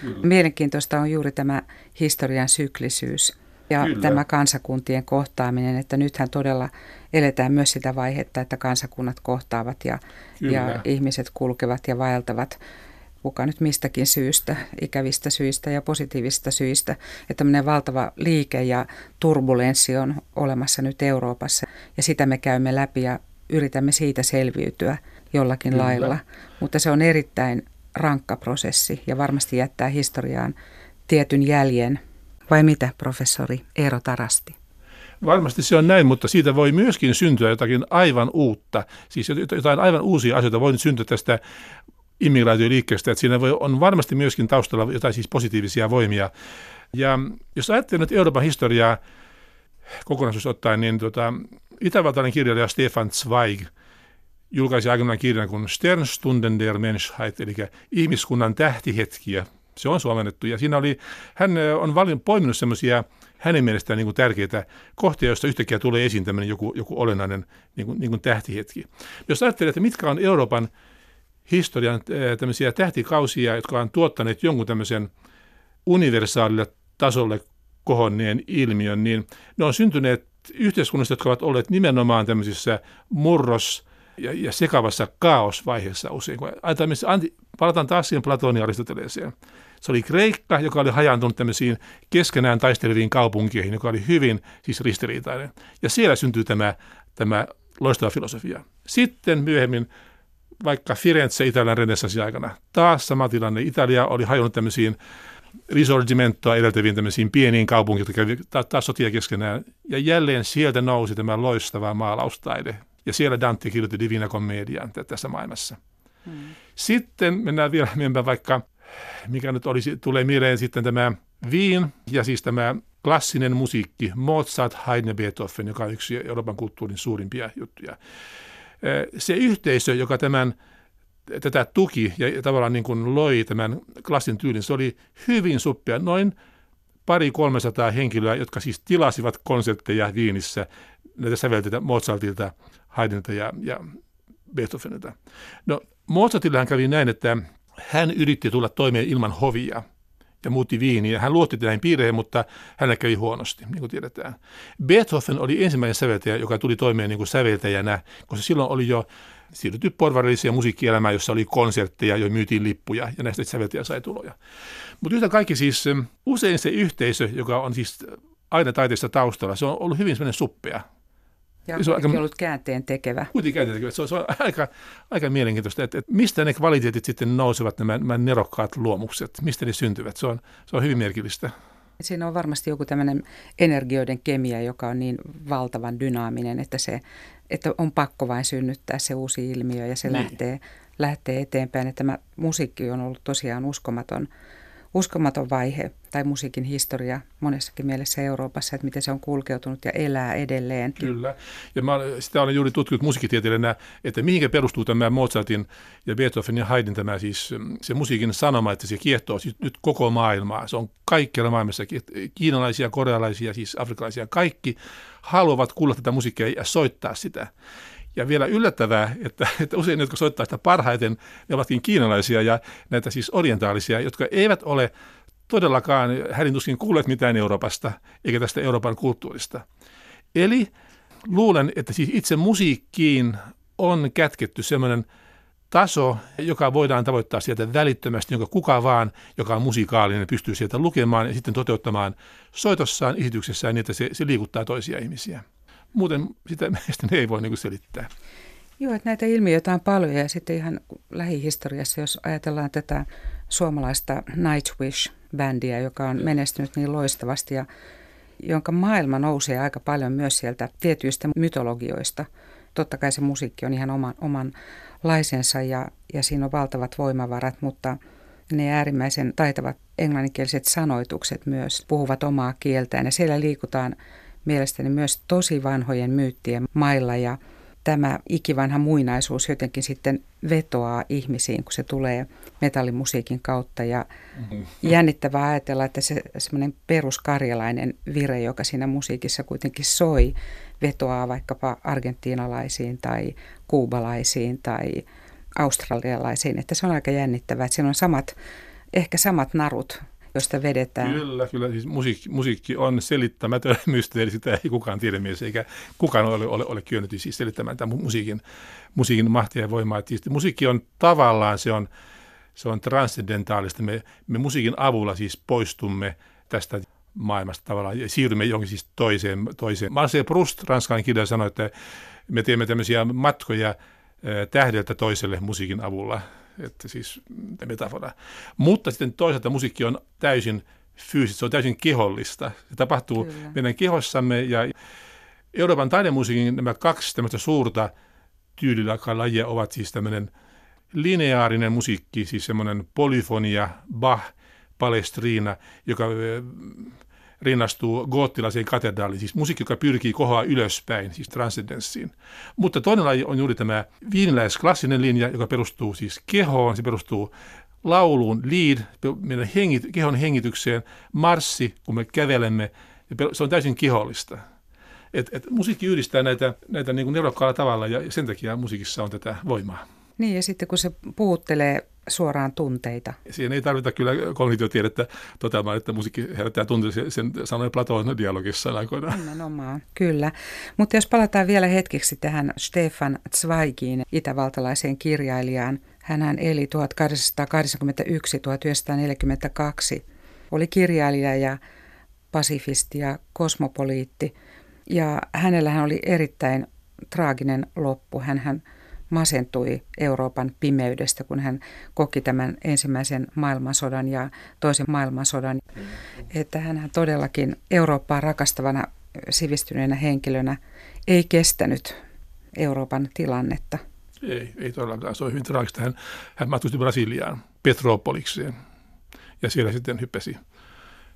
Kyllä. Mielenkiintoista on juuri tämä historian syklisyys ja Kyllä. tämä kansakuntien kohtaaminen, että nythän todella eletään myös sitä vaihetta, että kansakunnat kohtaavat ja, ja ihmiset kulkevat ja vaeltavat kuka nyt mistäkin syystä, ikävistä syistä ja positiivista syistä. Että tämmöinen valtava liike ja turbulenssi on olemassa nyt Euroopassa ja sitä me käymme läpi ja yritämme siitä selviytyä jollakin Kyllä. lailla. Mutta se on erittäin rankka prosessi ja varmasti jättää historiaan tietyn jäljen. Vai mitä, professori Eero Tarasti? Varmasti se on näin, mutta siitä voi myöskin syntyä jotakin aivan uutta. Siis jotain aivan uusia asioita voi nyt syntyä tästä immigraatioliikkeestä, että siinä voi, on varmasti myöskin taustalla jotain siis positiivisia voimia. Ja jos ajattelee nyt Euroopan historiaa kokonaisuus ottaen, niin tota, itävaltainen kirjailija Stefan Zweig julkaisi aikanaan kirjan kuin Sternstunden der Menschheit, eli ihmiskunnan tähtihetkiä. Se on suomennettu ja siinä oli, hän on valin, poiminut semmoisia hänen mielestään niin kuin tärkeitä kohtia, joista yhtäkkiä tulee esiin tämmöinen joku, joku olennainen niin kuin, niin kuin tähtihetki. Jos ajattelee, että mitkä on Euroopan historian tämmöisiä tähtikausia, jotka on tuottaneet jonkun tämmöisen universaalille tasolle kohonneen ilmiön, niin ne on syntyneet yhteiskunnassa, jotka ovat olleet nimenomaan tämmöisissä murros- ja, ja sekavassa kaosvaiheessa usein. Kun anti, palataan taas siihen Platonin Aristoteleeseen. Se oli Kreikka, joka oli hajantunut tämmöisiin keskenään taisteleviin kaupunkeihin, joka oli hyvin siis ristiriitainen. Ja siellä syntyy tämä, tämä loistava filosofia. Sitten myöhemmin vaikka Firenze Italian renessanssin aikana. Taas sama tilanne. Italia oli hajonnut tämmöisiin risorgimentoa edeltäviin tämmöisiin pieniin kaupunkiin, jotka kävi taas sotia keskenään. Ja jälleen sieltä nousi tämä loistava maalaustaide. Ja siellä Dante kirjoitti Divina Commedian tässä maailmassa. Hmm. Sitten mennään vielä myöhemmin vaikka, mikä nyt olisi, tulee mieleen sitten tämä Wien ja siis tämä klassinen musiikki, Mozart, Haydn Beethoven, joka on yksi Euroopan kulttuurin suurimpia juttuja se yhteisö, joka tämän, tätä tuki ja tavallaan niin kuin loi tämän klassin tyylin, se oli hyvin suppea. Noin pari 300 henkilöä, jotka siis tilasivat konsertteja Viinissä, näitä sävelteitä Mozartilta, Haydnilta ja, ja Beethovenilta. No Mozartillahan kävi näin, että hän yritti tulla toimeen ilman hovia – ja muutti Viiniin. Hän luotti näihin piireen, mutta hänellä kävi huonosti, niin kuin tiedetään. Beethoven oli ensimmäinen säveltäjä, joka tuli toimeen niin kuin säveltäjänä, koska silloin oli jo siirrytty porvarillisia musiikkielämään, jossa oli konsertteja, jo myytiin lippuja ja näistä säveltäjä sai tuloja. Mutta yhtä kaikki siis usein se yhteisö, joka on siis aina taiteessa taustalla, se on ollut hyvin sellainen suppea. Ja se on aika, ollut käänteen tekevä. Kuitenkin käänteen tekevä. Se on, se on aika, aika mielenkiintoista, että, että mistä ne kvaliteetit sitten nousevat, nämä, nämä nerokkaat luomukset, mistä ne syntyvät. Se on, se on hyvin merkillistä. Siinä on varmasti joku tämmöinen energioiden kemia, joka on niin valtavan dynaaminen, että, se, että on pakko vain synnyttää se uusi ilmiö ja se niin. lähtee, lähtee eteenpäin. Että tämä musiikki on ollut tosiaan uskomaton uskomaton vaihe tai musiikin historia monessakin mielessä Euroopassa, että miten se on kulkeutunut ja elää edelleen. Kyllä, ja mä, sitä olen juuri tutkinut musiikkitieteilijänä, että mihinkä perustuu tämä Mozartin ja Beethovenin ja Haydn tämä siis mm, se musiikin sanoma, että se kiehtoo siis nyt koko maailmaa. Se on kaikkialla maailmassa, kiinalaisia, korealaisia, siis afrikkalaisia, kaikki haluavat kuulla tätä musiikkia ja soittaa sitä. Ja vielä yllättävää, että, että usein ne, jotka soittaa sitä parhaiten, ne ovatkin kiinalaisia ja näitä siis orientaalisia, jotka eivät ole todellakaan hädintuskin kuulleet mitään Euroopasta eikä tästä Euroopan kulttuurista. Eli luulen, että siis itse musiikkiin on kätketty sellainen taso, joka voidaan tavoittaa sieltä välittömästi, jonka kuka vaan, joka on musikaalinen, pystyy sieltä lukemaan ja sitten toteuttamaan soitossaan, esityksessään niin, että se, se liikuttaa toisia ihmisiä. Muuten sitä mielestäni ei voi niin selittää. Joo, että näitä ilmiöitä on paljon ja sitten ihan lähihistoriassa, jos ajatellaan tätä suomalaista Nightwish-bändiä, joka on menestynyt niin loistavasti ja jonka maailma nousee aika paljon myös sieltä tietyistä mytologioista. Totta kai se musiikki on ihan oman, oman laisensa ja, ja siinä on valtavat voimavarat, mutta ne äärimmäisen taitavat englanninkieliset sanoitukset myös puhuvat omaa kieltään ja siellä liikutaan mielestäni myös tosi vanhojen myyttien mailla ja tämä ikivanha muinaisuus jotenkin sitten vetoaa ihmisiin, kun se tulee metallimusiikin kautta. Ja mm-hmm. jännittävää ajatella, että se semmoinen peruskarjalainen vire, joka siinä musiikissa kuitenkin soi, vetoaa vaikkapa argentiinalaisiin tai kuubalaisiin tai australialaisiin. Että se on aika jännittävää, että siinä on samat ehkä samat narut, josta vedetään. Kyllä, kyllä. Siis musiikki, musiikki on selittämätön mysteeri, sitä ei kukaan tiedemies eikä kukaan ole, ole, ole kyennyt siis selittämään tämän musiikin, musiikin mahtia ja voimaa. Tietysti musiikki on tavallaan, se on, se on transcendentaalista. Me, me musiikin avulla siis poistumme tästä maailmasta tavallaan ja siirrymme jonkin siis toiseen. toiseen. Marcel Proust, ranskalainen kirja, sanoi, että me teemme tämmöisiä matkoja tähdeltä toiselle musiikin avulla että siis metafora. Mutta sitten toisaalta musiikki on täysin fyysistä, se on täysin kehollista. Se tapahtuu Kyllä. meidän kehossamme ja Euroopan taidemusiikin nämä kaksi tämmöistä suurta tyylilajia ovat siis tämmöinen lineaarinen musiikki, siis semmoinen polyfonia, Bach, Palestrina, joka rinnastuu goottilaiseen katedraaliin, siis musiikki, joka pyrkii kohoa ylöspäin, siis transcendenssiin. Mutta toinen laji on juuri tämä viiniläisklassinen linja, joka perustuu siis kehoon, se perustuu lauluun, lead, meidän hengit, kehon hengitykseen, marssi, kun me kävelemme, se on täysin kehollista. Et, et musiikki yhdistää näitä, näitä niin kuin neurokkaalla tavalla ja sen takia musiikissa on tätä voimaa. Niin ja sitten kun se puhuttelee suoraan tunteita. Siihen ei tarvita kyllä kognitiotiedettä toteamaan, että musiikki herättää tunteita, sen sanoi Platon dialogissa aikoinaan. Nimenomaan, kyllä. Mutta jos palataan vielä hetkeksi tähän Stefan Zweigiin, itävaltalaiseen kirjailijaan. Hänhän eli 1881-1942, oli kirjailija ja pasifisti ja kosmopoliitti. Ja hänellähän oli erittäin traaginen loppu. Hänhän masentui Euroopan pimeydestä, kun hän koki tämän ensimmäisen maailmansodan ja toisen maailmansodan. Että hän todellakin Eurooppaa rakastavana sivistyneenä henkilönä ei kestänyt Euroopan tilannetta. Ei, ei todellakaan. Se on hyvin traagista. Hän, hän matkusti Brasiliaan, Petropolikseen, ja siellä sitten hyppäsi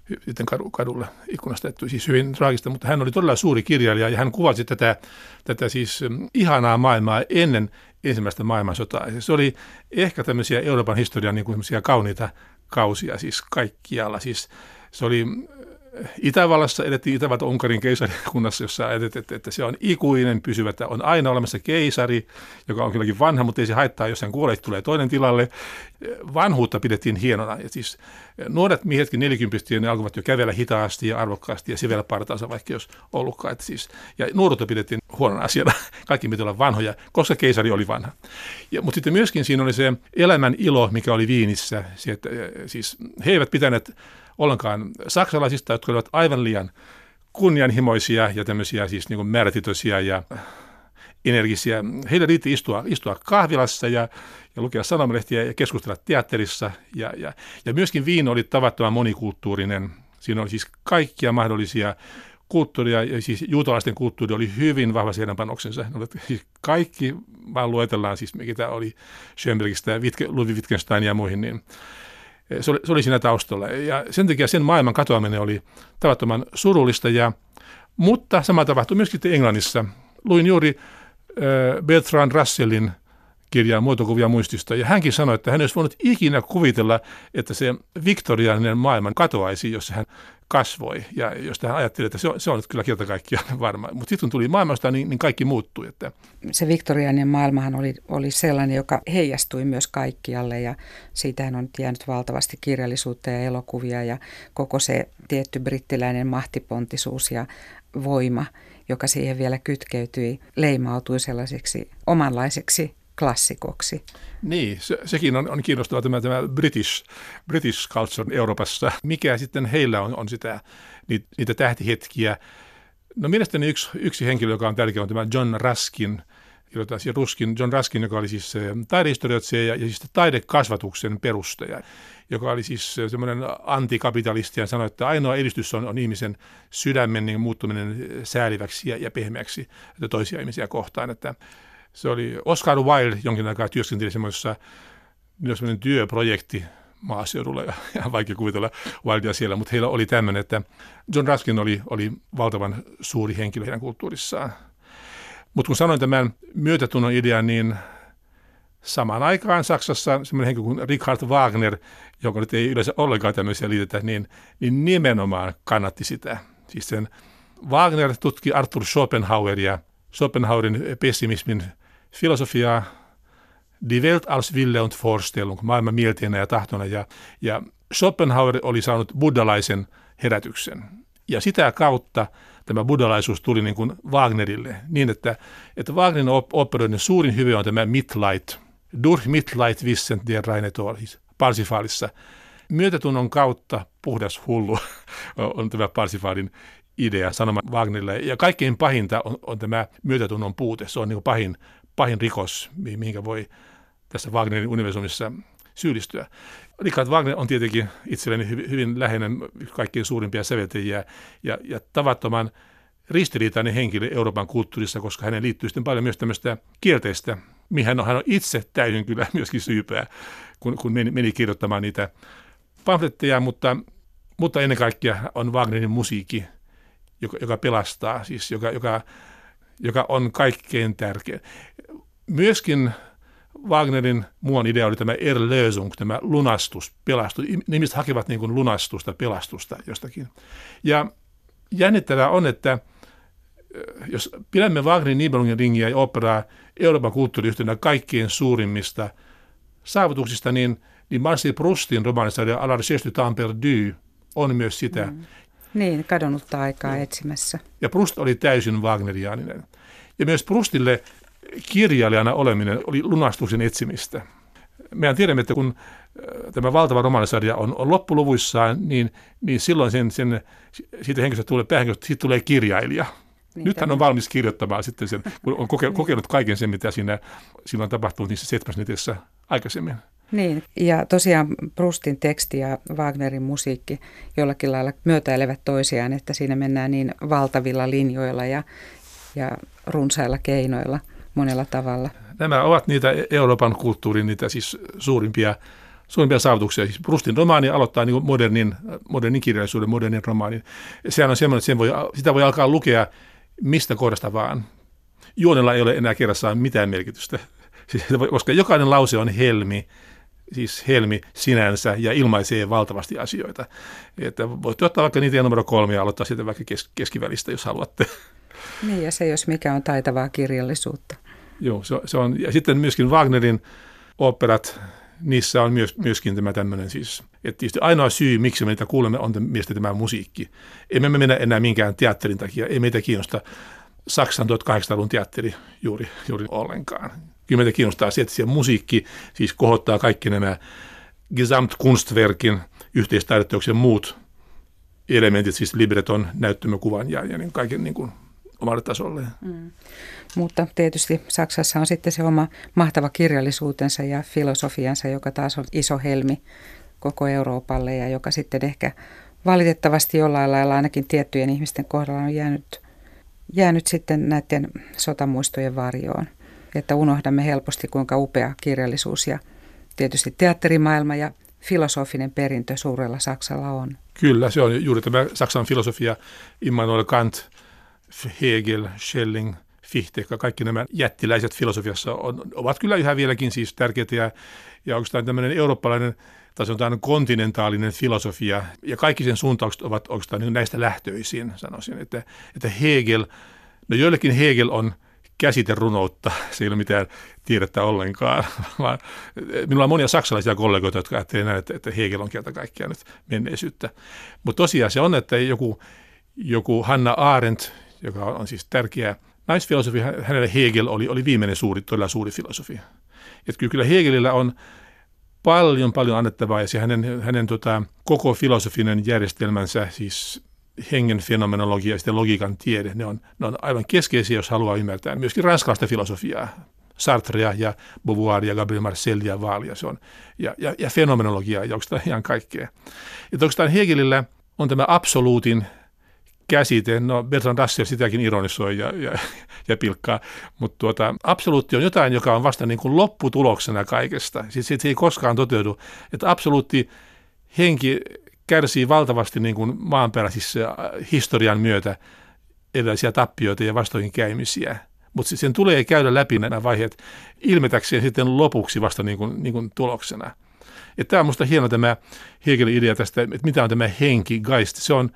sitten kadulle ikkunasta. Että siis hyvin traagista, mutta hän oli todella suuri kirjailija ja hän kuvasi tätä, tätä siis mm, ihanaa maailmaa ennen ensimmäistä maailmansotaa. Se oli ehkä tämmöisiä Euroopan historian niin kuin kauniita kausia siis kaikkialla. Siis se oli Itävallassa edettiin Itävalta Unkarin keisarikunnassa, jossa ajateltiin, että, että se on ikuinen pysyvä, että on aina olemassa keisari, joka on kylläkin vanha, mutta ei se haittaa, jos hän kuolee, tulee toinen tilalle. Vanhuutta pidettiin hienona. Ja siis nuoret miehetkin nelikymppistä, ne alkoivat jo kävellä hitaasti ja arvokkaasti ja sivellä partaansa, vaikka jos ollutkaan. Että siis, ja nuoruutta pidettiin huonona asiana. Kaikki piti olla vanhoja, koska keisari oli vanha. Ja, mutta sitten myöskin siinä oli se elämän ilo, mikä oli Viinissä. Se, että, siis he eivät pitäneet ollenkaan saksalaisista, jotka olivat aivan liian kunnianhimoisia ja tämmöisiä siis niin määrätietoisia ja energisiä. Heille riitti istua, istua kahvilassa ja, ja lukea sanomalehtiä ja keskustella teatterissa. Ja, ja, ja myöskin Viino oli tavattoman monikulttuurinen. Siinä oli siis kaikkia mahdollisia kulttuuria, ja siis juutalaisten kulttuuri oli hyvin vahva siihen panoksensa. Siis kaikki, vaan luetellaan siis, mikä tämä oli Schönbergistä, Ludwig Wittgenstein ja muihin, niin se oli, se oli siinä taustalla. Ja sen takia sen maailman katoaminen oli tavattoman surullista. Ja, mutta sama tapahtui myöskin Englannissa. Luin juuri Bertrand Russellin kirjaa muotokuvia muistista. Ja hänkin sanoi, että hän olisi voinut ikinä kuvitella, että se viktoriaaninen maailma katoaisi, jos hän kasvoi. Ja jos hän ajatteli, että se on, se on nyt kyllä kerta kaikkiaan varma. Mutta sitten kun tuli maailmasta, niin, niin kaikki muuttui. Että. Se viktoriaaninen maailmahan oli, oli sellainen, joka heijastui myös kaikkialle ja siitähän on jäänyt valtavasti kirjallisuutta ja elokuvia ja koko se tietty brittiläinen mahtipontisuus ja voima, joka siihen vielä kytkeytyi, leimautui sellaiseksi omanlaiseksi klassikoksi. Niin, se, sekin on, on kiinnostava tämä, tämä British, British culture Euroopassa. Mikä sitten heillä on, on sitä, niitä, niitä tähtihetkiä. No mielestäni yksi, yksi henkilö, joka on tärkeä, on tämä John Raskin, siis Ruskin, John Raskin, joka oli siis taidehistorioitsija ja, ja siis taidekasvatuksen perustaja, joka oli siis semmoinen antikapitalisti ja sanoi, että ainoa edistys on, on ihmisen sydämen niin muuttuminen sääliväksi ja, ja pehmeäksi toisia ihmisiä kohtaan. Että se oli Oscar Wilde jonkin aikaa työskenteli semmoisessa semmoinen työprojekti maaseudulla ja, vaikea kuvitella Wildea siellä, mutta heillä oli tämmöinen, että John Ruskin oli, oli valtavan suuri henkilö heidän kulttuurissaan. Mutta kun sanoin tämän myötätunnon idean, niin samaan aikaan Saksassa semmoinen henkilö kuin Richard Wagner, joka nyt ei yleensä ollenkaan tämmöisiä liitetä, niin, niin nimenomaan kannatti sitä. Siis sen Wagner tutki Arthur Schopenhaueria, Schopenhauerin pessimismin filosofiaa, Die Welt als Wille und Vorstellung, maailma mielteenä ja tahtona. Ja, ja Schopenhauer oli saanut buddhalaisen herätyksen. Ja sitä kautta tämä buddhalaisuus tuli niin kuin Wagnerille, niin että, että Wagnerin operoiden suurin hyve on tämä Mitleid. Durch Mitleid wissen der reine Tor, siis Parsifaalissa. Myötätunnon kautta puhdas hullu on tämä Parsifaalin idea sanoma Wagnerille. Ja kaikkein pahinta on, on tämä myötätunnon puute. Se on niin pahin rikos, mihinkä voi tässä Wagnerin universumissa syyllistyä. Richard Wagner on tietenkin itselleni hyvin, hyvin läheinen kaikkein suurimpia säveltäjiä ja, ja tavattoman ristiriitainen henkilö Euroopan kulttuurissa, koska hänen liittyy sitten paljon myös tämmöistä kielteistä, mihin hän on, hän on itse täysin kyllä myöskin syypää, kun, kun meni, meni kirjoittamaan niitä pamfletteja, mutta, mutta ennen kaikkea on Wagnerin musiikki, joka, joka pelastaa, siis joka, joka, joka on kaikkein tärkein. Myöskin Wagnerin muun idea oli tämä Erlösung, tämä lunastus, pelastus. Ihmiset hakevat niin kuin lunastusta, pelastusta jostakin. Ja jännittävää on, että jos pidämme Wagnerin Nibelungen ringiä ja operaa Euroopan kulttuuriyhtynä kaikkien suurimmista saavutuksista, niin, niin Marcel Proustin romaanissa A la recherche du temps perdu on myös sitä. Mm. Niin, kadonnutta aikaa etsimässä. Ja Proust oli täysin Wagneriaaninen. Ja myös Proustille kirjailijana oleminen oli lunastuksen etsimistä. Mehän tiedämme, että kun äh, tämä valtava romaanisarja on, on loppuluvuissaan, niin, niin silloin sen, sen, siitä henkilöstä tulee, päähenkilöstä siitä tulee kirjailija. Niin, Nyt hän on valmis kirjoittamaan sitten sen, kun on koke, kokenut kaiken sen, mitä siinä, on tapahtunut niissä seitsemässä aikaisemmin. Niin, ja tosiaan Brustin teksti ja Wagnerin musiikki jollakin lailla myötäilevät toisiaan, että siinä mennään niin valtavilla linjoilla ja, ja runsailla keinoilla – monella tavalla. Nämä ovat niitä Euroopan kulttuurin niitä siis suurimpia, suurimpia saavutuksia. Siis Prustin romaani aloittaa niin modernin, modernin kirjallisuuden, modernin romaanin. Sehän on semmoinen, että sen voi, sitä voi alkaa lukea mistä kohdasta vaan. Juonella ei ole enää kerrassaan mitään merkitystä, siis, koska jokainen lause on helmi, siis helmi sinänsä ja ilmaisee valtavasti asioita. Että voitte ottaa vaikka niitä numero kolme ja aloittaa sitten vaikka kes- keskivälistä, jos haluatte. Niin ja se jos mikä on taitavaa kirjallisuutta. Joo, se, se on, ja sitten myöskin Wagnerin operat, niissä on myös, myöskin tämä tämmöinen siis, että tietysti ainoa syy, miksi me niitä kuulemme, on mielestäni tämä musiikki. Emme me mennä enää minkään teatterin takia, ei meitä kiinnosta Saksan 1800-luvun teatteri juuri, juuri ollenkaan. Kyllä meitä kiinnostaa se, että se musiikki siis kohottaa kaikki nämä Gesamtkunstwerkin, yhteistaideteoksen muut elementit, siis libreton, näyttämökuvan ja, ja niin kaiken niin kuin omalle tasolle. Mm. Mutta tietysti Saksassa on sitten se oma mahtava kirjallisuutensa ja filosofiansa, joka taas on iso helmi koko Euroopalle ja joka sitten ehkä valitettavasti jollain lailla ainakin tiettyjen ihmisten kohdalla on jäänyt, jäänyt sitten näiden sotamuistojen varjoon. Että unohdamme helposti kuinka upea kirjallisuus ja tietysti teatterimaailma ja filosofinen perintö suurella Saksalla on. Kyllä, se on juuri tämä Saksan filosofia, Immanuel Kant, Hegel, Schelling, Fichte, kaikki nämä jättiläiset filosofiassa on, ovat kyllä yhä vieläkin siis tärkeitä ja, ja oikeastaan tämmöinen eurooppalainen tai sanotaan kontinentaalinen filosofia ja kaikki sen suuntaukset ovat oikeastaan niin näistä lähtöisin, sanoisin, että, että Hegel, no joillekin Hegel on käsiterunoutta, se ei ole mitään tiedettä ollenkaan, vaan minulla on monia saksalaisia kollegoita, jotka ajattelevat näin, että, Hegel on kerta kaikkiaan nyt menneisyyttä. Mutta tosiaan se on, että joku, joku Hanna Arendt, joka on siis tärkeä naisfilosofi, hänelle Hegel oli, oli viimeinen suuri, todella suuri filosofi. Että kyllä Hegelillä on paljon, paljon annettavaa ja se hänen, hänen tota, koko filosofinen järjestelmänsä, siis hengen fenomenologia ja sitten logiikan tiede, ne on, ne on aivan keskeisiä, jos haluaa ymmärtää. Myöskin ranskalaista filosofiaa, Sartrea ja Beauvoiria, Gabriel Marcellia, Vaalia, se on, ja, ja, ja fenomenologiaa ja oikeastaan ihan kaikkea. Että oikeastaan Hegelillä on tämä absoluutin käsite, no Bertrand Russell sitäkin ironisoi ja, ja, ja pilkkaa, mutta tuota, absoluutti on jotain, joka on vasta niin kuin lopputuloksena kaikesta. Siis se ei koskaan toteudu, että absoluutti henki kärsii valtavasti niin kuin maanperäisissä äh, historian myötä erilaisia tappioita ja vastoinkäymisiä. Mutta sen tulee käydä läpi nämä vaiheet ilmetäkseen sitten lopuksi vasta niin kuin, niin kuin tuloksena. Tämä on minusta hieno tämä Hegelin idea tästä, että mitä on tämä henki, geist. Se on,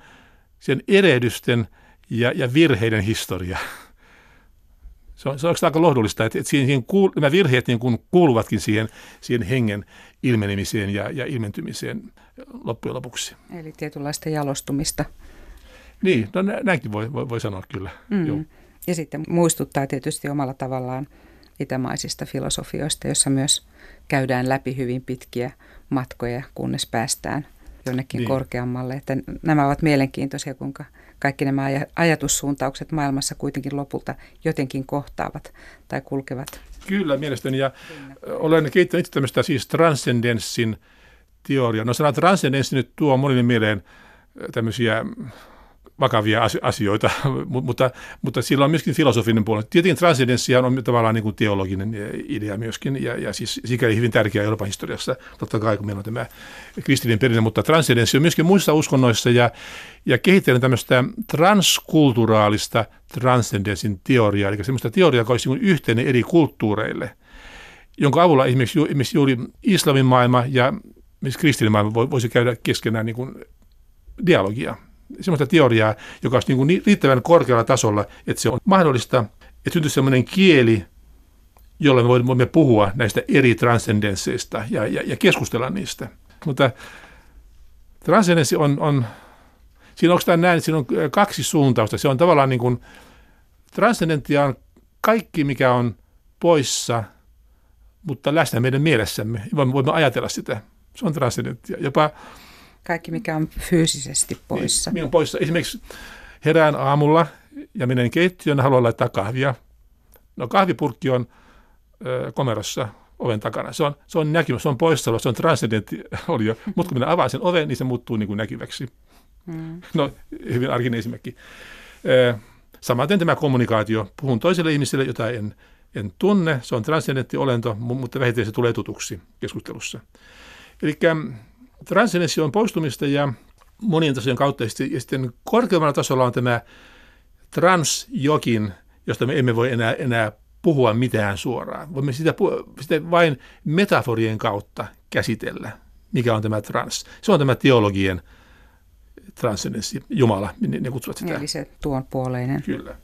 sen erehdysten ja, ja virheiden historia. Se on, se on aika lohdullista, että, että siihen, kuul, nämä virheet niin kuin kuuluvatkin siihen, siihen hengen ilmenemiseen ja, ja ilmentymiseen loppujen lopuksi. Eli tietynlaista jalostumista. Niin, no näinkin voi, voi, voi sanoa kyllä. Mm. Joo. Ja sitten muistuttaa tietysti omalla tavallaan itämaisista filosofioista, jossa myös käydään läpi hyvin pitkiä matkoja, kunnes päästään jonnekin niin. korkeammalle. Että nämä ovat mielenkiintoisia, kuinka kaikki nämä ajatussuuntaukset maailmassa kuitenkin lopulta jotenkin kohtaavat tai kulkevat. Kyllä, mielestäni. Ja olen kehittänyt tämmöistä siis transcendenssin teoriaa. No sana transcendenssi nyt tuo monille mieleen tämmöisiä vakavia asioita, mutta, mutta sillä on myöskin filosofinen puoli. Tietenkin transcendenssia on tavallaan niin kuin teologinen idea myöskin, ja, ja siis sikäli hyvin tärkeä Euroopan historiassa, totta kai kun meillä on tämä kristillinen perinne, mutta transcendenssi on myöskin muissa uskonnoissa, ja, ja kehittelen tämmöistä transkulturaalista transcendenssin teoriaa, eli semmoista teoriaa, joka olisi niin yhteinen eri kulttuureille, jonka avulla esimerkiksi, esimerkiksi juuri islamin maailma ja kristillinen maailma voisi käydä keskenään niin kuin dialogia semmoista teoriaa, joka olisi niin kuin riittävän korkealla tasolla, että se on mahdollista, että syntyisi sellainen kieli, jolla me voimme puhua näistä eri transcendensseista ja, ja, ja keskustella niistä. Mutta transcendenssi on, on siinä onko näin, siinä on kaksi suuntausta. Se on tavallaan niin kuin, transcendentia on kaikki, mikä on poissa, mutta läsnä meidän mielessämme. Voimme ajatella sitä. Se on transcendentia. Jopa kaikki, mikä on fyysisesti poissa. Niin, on poissa. Esimerkiksi herään aamulla ja menen keittiöön ja haluan laittaa kahvia. No kahvipurkki on ö, komerossa oven takana. Se on, se on näkymä, se on poissaolo, se on transcendentti olio. Mutta kun minä avaan sen oven, niin se muuttuu niin kuin näkyväksi. Hmm. No, hyvin arkinen esimerkki. Ö, samaten tämä kommunikaatio. Puhun toiselle ihmiselle, jota en, en tunne. Se on transcendentti olento, mutta vähitellen se tulee tutuksi keskustelussa. Eli transcendenssi on poistumista ja monien tasojen kautta. Ja sitten korkeammalla tasolla on tämä transjokin, josta me emme voi enää, enää puhua mitään suoraan. Voimme sitä, sitä vain metaforien kautta käsitellä, mikä on tämä trans. Se on tämä teologien transcendenssi, Jumala, ne, ne kutsuvat sitä. Eli se tuon puoleinen. Kyllä.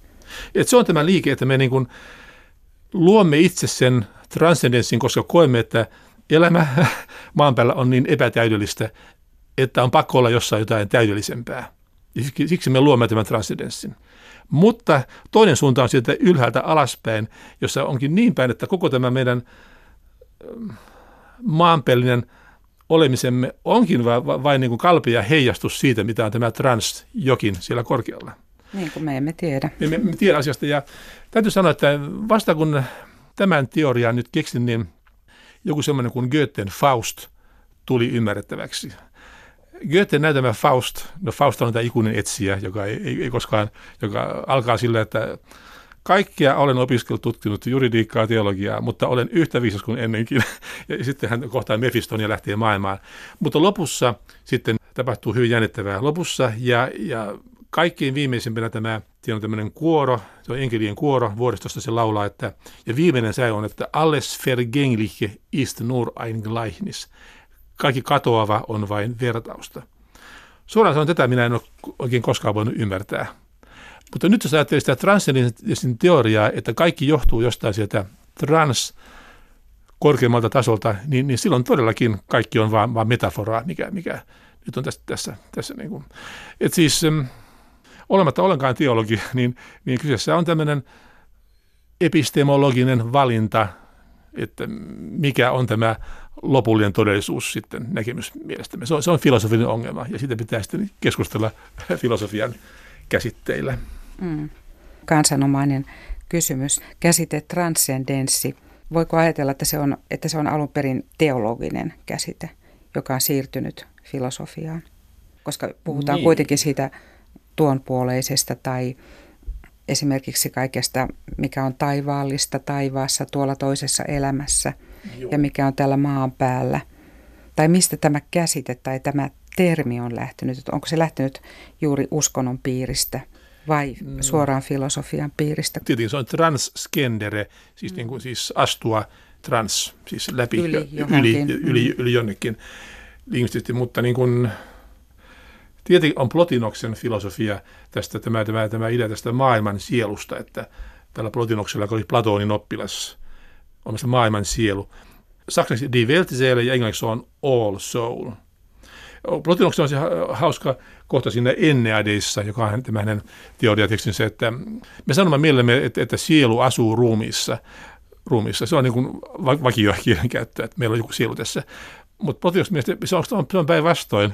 Et se on tämä liike, että me niin kuin luomme itse sen transcendenssin, koska koemme, että elämä maan päällä on niin epätäydellistä, että on pakko olla jossain jotain täydellisempää. Ja siksi me luomme tämän transcendenssin. Mutta toinen suunta on sieltä ylhäältä alaspäin, jossa onkin niin päin, että koko tämä meidän ähm, maanpäällinen olemisemme onkin vain, vain niin kuin kalpia heijastus siitä, mitä on tämä transjokin siellä korkealla. Niin kuin me emme tiedä. Me emme tiedä asiasta ja täytyy sanoa, että vasta kun tämän teorian nyt keksin, niin joku semmoinen kuin Goethen Faust tuli ymmärrettäväksi. Goethe näytämä Faust, no Faust on tämä ikuinen etsiä, joka ei, ei, ei koskaan, joka alkaa sillä, että kaikkea olen opiskellut, tutkinut juridiikkaa, teologiaa, mutta olen yhtä viisas kuin ennenkin. Ja sitten hän kohtaa Mefiston ja lähtee maailmaan. Mutta lopussa sitten tapahtuu hyvin jännittävää. Lopussa ja, ja kaikkein viimeisimpänä tämä Siinä on tämmöinen kuoro, se on enkelien kuoro, vuoristosta se laulaa, että, ja viimeinen säe on, että alles vergängliche ist nur ein Gleichnis. Kaikki katoava on vain vertausta. Suoraan sanoen tätä minä en ole oikein koskaan voinut ymmärtää. Mutta nyt jos ajattelee sitä transcendenssin teoriaa, että kaikki johtuu jostain sieltä trans korkeammalta tasolta, niin, niin silloin todellakin kaikki on vaan metaforaa, mikä, mikä nyt on tässä, tässä, tässä niin kuin. Et siis, olematta ollenkaan teologi, niin, niin kyseessä on tämmöinen epistemologinen valinta, että mikä on tämä lopullinen todellisuus sitten näkemys mielestämme. Se on, se on filosofinen ongelma ja siitä pitää sitten keskustella filosofian käsitteillä. Mm. Kansanomainen kysymys. Käsite transcendenssi. Voiko ajatella, että se on, että se on alun perin teologinen käsite, joka on siirtynyt filosofiaan? Koska puhutaan niin. kuitenkin siitä tuonpuoleisesta tai esimerkiksi kaikesta, mikä on taivaallista taivaassa tuolla toisessa elämässä Joo. ja mikä on täällä maan päällä. Tai mistä tämä käsite tai tämä termi on lähtenyt? Onko se lähtenyt juuri uskonnon piiristä vai mm. suoraan filosofian piiristä? Tietenkin se on transgendere, siis, mm. niin kuin, siis astua trans, siis läpi yli, yli, yli, mm. yli jonnekin lingvistisesti, mutta niin kuin, Tietenkin on Plotinoksen filosofia tästä, tämä, tämä, tämä idea tästä maailman sielusta, että tällä Plotinoksella, joka oli Platonin oppilas, omasta maailman sielu. Saksaksi Die Weltseele ja englanniksi on All Soul. Plotinoksella on se hauska kohta siinä Enneadeissa, joka on tämä hänen teoriatekstinsä, että me sanomme mielemme, että, että sielu asuu ruumiissa. ruumiissa. Se on niin vakio kielenkäyttö, että meillä on joku sielu tässä. Mutta Plotinoks mielestä se on, se on päinvastoin,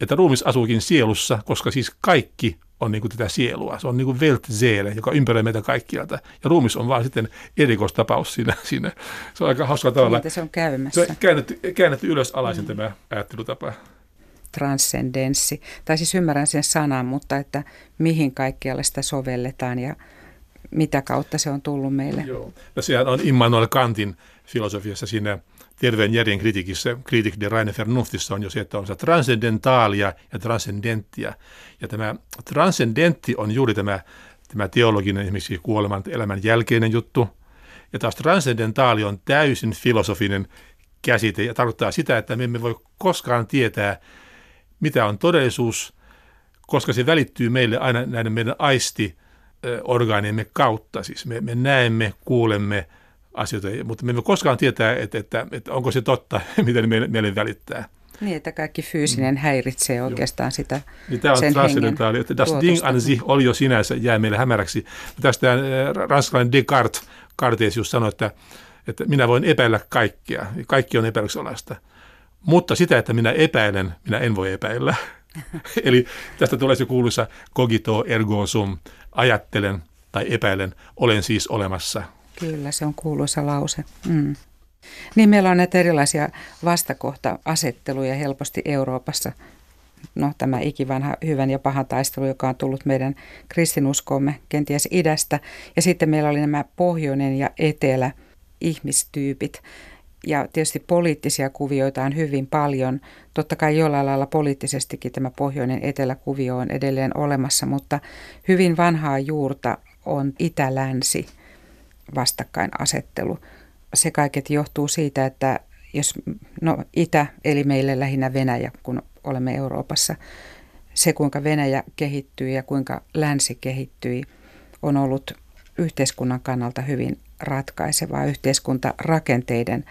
että ruumis asuukin sielussa, koska siis kaikki on niin kuin tätä sielua. Se on niin kuin Weltseele, joka ympäröi meitä kaikkialta. Ja ruumis on vaan sitten erikoistapaus siinä. siinä. Se on aika hauska tavalla. Mitä se on käymässä? Se on käännetty, käännetty ylös alaisin mm. tämä ajattelutapa. Transcendenssi. Tai siis ymmärrän sen sanan, mutta että mihin kaikkialle sitä sovelletaan ja mitä kautta se on tullut meille. Joo. Ja sehän on Immanuel Kantin filosofiassa siinä terveen järjen kritiikissä, de reine vernuftissa on jo se, että on se transcendentaalia ja transcendenttia. Ja tämä transcendentti on juuri tämä, tämä teologinen esimerkiksi kuoleman elämän jälkeinen juttu. Ja taas transcendentaali on täysin filosofinen käsite ja tarkoittaa sitä, että me emme voi koskaan tietää, mitä on todellisuus, koska se välittyy meille aina näiden meidän aisti orgaaniemme kautta. Siis me, me näemme, kuulemme, asioita, mutta me emme koskaan tietää, että, että, että onko se totta, mitä meille, meille välittää. Niin, että kaikki fyysinen mm. häiritsee oikeastaan Joo. sitä niin Tämä on transcendentaali, että das Ding an sich oli jo sinänsä, jää meille hämäräksi. Tästä äh, ranskalainen Descartes, Cartesius sanoi, että, että minä voin epäillä kaikkea, kaikki on epäilyksenalaista. Mutta sitä, että minä epäilen, minä en voi epäillä. Eli tästä tulee se kuuluisa cogito ergo sum, ajattelen tai epäilen, olen siis olemassa. Kyllä, se on kuuluisa lause. Mm. Niin meillä on näitä erilaisia vastakohta-asetteluja helposti Euroopassa. No tämä ikivanha hyvän ja pahan taistelu, joka on tullut meidän kristinuskomme kenties idästä. Ja sitten meillä oli nämä pohjoinen ja etelä ihmistyypit. Ja tietysti poliittisia kuvioita on hyvin paljon. Totta kai jollain lailla poliittisestikin tämä pohjoinen eteläkuvio on edelleen olemassa, mutta hyvin vanhaa juurta on itä-länsi vastakkainasettelu. Se kaiket johtuu siitä, että jos no, Itä, eli meille lähinnä Venäjä, kun olemme Euroopassa, se kuinka Venäjä kehittyy ja kuinka länsi kehittyi, on ollut yhteiskunnan kannalta hyvin ratkaisevaa yhteiskuntarakenteiden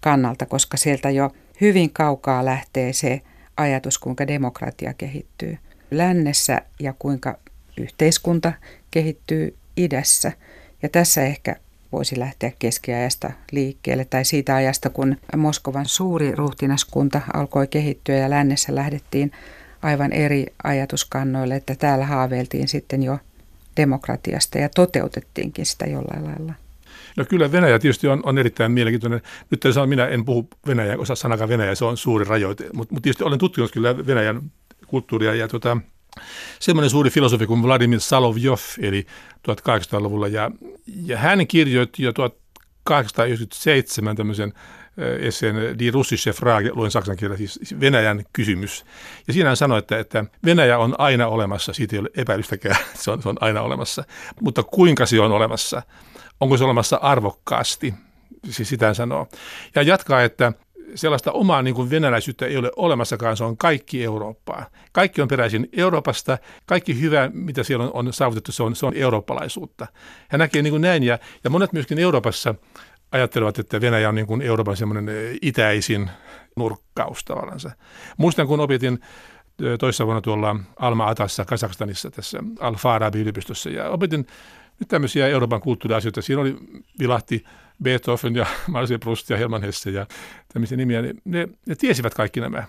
kannalta, koska sieltä jo hyvin kaukaa lähtee se ajatus, kuinka demokratia kehittyy lännessä ja kuinka yhteiskunta kehittyy idässä – ja tässä ehkä voisi lähteä keskiajasta liikkeelle tai siitä ajasta, kun Moskovan suuri ruhtinaskunta alkoi kehittyä ja lännessä lähdettiin aivan eri ajatuskannoille, että täällä haaveiltiin sitten jo demokratiasta ja toteutettiinkin sitä jollain lailla. No kyllä Venäjä tietysti on, on erittäin mielenkiintoinen. Nyt sanon, minä en puhu Venäjää, osaa sanakaan Venäjä, se on suuri rajoite, mutta mut tietysti olen tutkinut kyllä Venäjän kulttuuria ja tuota, semmoinen suuri filosofi kuin Vladimir Salovjov, eli 1800-luvulla, ja, ja hän kirjoitti jo 1897 tämmöisen esseen Die russische Frage, luen saksan kielellä, siis Venäjän kysymys. Ja siinä hän sanoi, että, että Venäjä on aina olemassa, siitä ei ole epäilystäkään, se on, se on aina olemassa. Mutta kuinka se on olemassa? Onko se olemassa arvokkaasti? Siis sitä hän sanoo. Ja jatkaa, että sellaista omaa niin kuin venäläisyyttä ei ole olemassakaan, se on kaikki Eurooppaa. Kaikki on peräisin Euroopasta, kaikki hyvä, mitä siellä on, on saavutettu, se on, se on eurooppalaisuutta. Hän näkee niin kuin näin, ja, ja monet myöskin Euroopassa ajattelevat, että Venäjä on niin kuin Euroopan semmoinen eh, itäisin nurkkaus tavallaan. Muistan, kun opetin eh, toissa vuonna tuolla Alma-Atassa, Kazakstanissa, tässä Al-Farabi-yliopistossa, ja opetin nyt tämmöisiä Euroopan kulttuuriasioita. Siinä oli, vilahti Beethoven ja Marcel Proust ja Hermann Hesse ja tämmöisiä nimiä, niin ne, ne tiesivät kaikki nämä.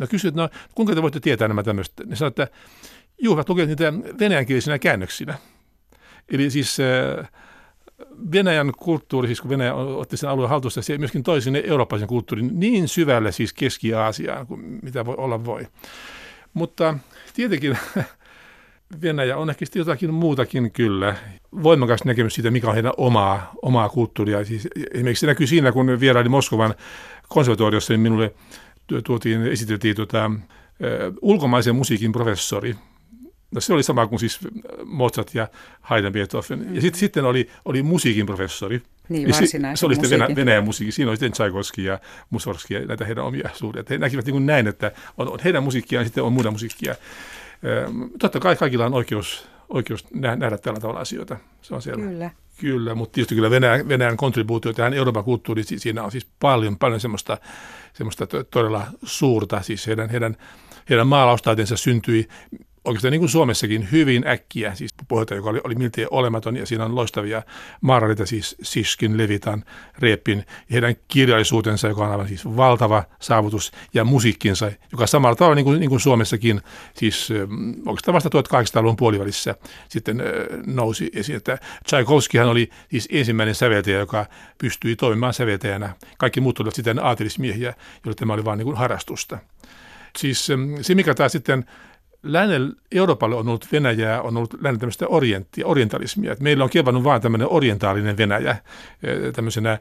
No kysyit, no kuinka te voitte tietää nämä tämmöistä? Ne sanoivat, että juu, ovat lukeneet niitä venäjänkielisinä käännöksinä. Eli siis äh, Venäjän kulttuuri, siis kun Venäjä otti sen alueen haltuun, se myöskin toi sinne eurooppalaisen kulttuurin niin syvälle siis Keski-Aasiaan kuin mitä voi olla voi. Mutta tietenkin Venäjä on ehkä jotakin muutakin kyllä. Voimakas näkemys siitä, mikä on heidän omaa, omaa kulttuuria. Siis esimerkiksi se näkyy siinä, kun vieraili Moskovan konservatoriossa, niin minulle tuotiin, esiteltiin tuota, ulkomaisen musiikin professori. No se oli sama kuin siis Mozart ja Haydn Beethoven. Ja sit, sitten oli, oli musiikin professori. Niin, se, se oli sitten Venä, Venäjän musiikki. Siinä oli sitten Tchaikovsky ja Mussorgsky ja näitä heidän omia suuria. He näkivät niin kuin näin, että on, on heidän musiikkiaan ja sitten on muuta musiikkia. Totta kai kaikilla on oikeus, oikeus nähdä tällä tavalla asioita. Se on selvä. Kyllä. Kyllä, mutta tietysti kyllä Venäjän, Venäjän kontribuutio tähän Euroopan kulttuuriin, siinä on siis paljon, paljon semmoista, semmoista todella suurta. Siis heidän, heidän, heidän maalaustaitensa syntyi oikeastaan niin kuin Suomessakin hyvin äkkiä, siis pohjalta, joka oli, oli miltei olematon, ja siinä on loistavia maarareita, siis Siskin, Levitan, Reppin, ja heidän kirjallisuutensa, joka on aivan siis valtava saavutus, ja musiikkinsa, joka samalla tavalla niin kuin, niin kuin Suomessakin, siis oikeastaan vasta 1800-luvun puolivälissä sitten nousi esiin, että Tchaikovskihan oli siis ensimmäinen säveltäjä, joka pystyi toimimaan säveltäjänä. Kaikki muut olivat sitten aatelismiehiä, joille tämä oli vain niin kuin harrastusta. Siis se, mikä tämä sitten lännen Euroopalle on ollut Venäjää, on ollut lännen tämmöistä orienttia, orientalismia. Et meillä on kevannut vain tämmöinen orientaalinen Venäjä eh, tämmöisenä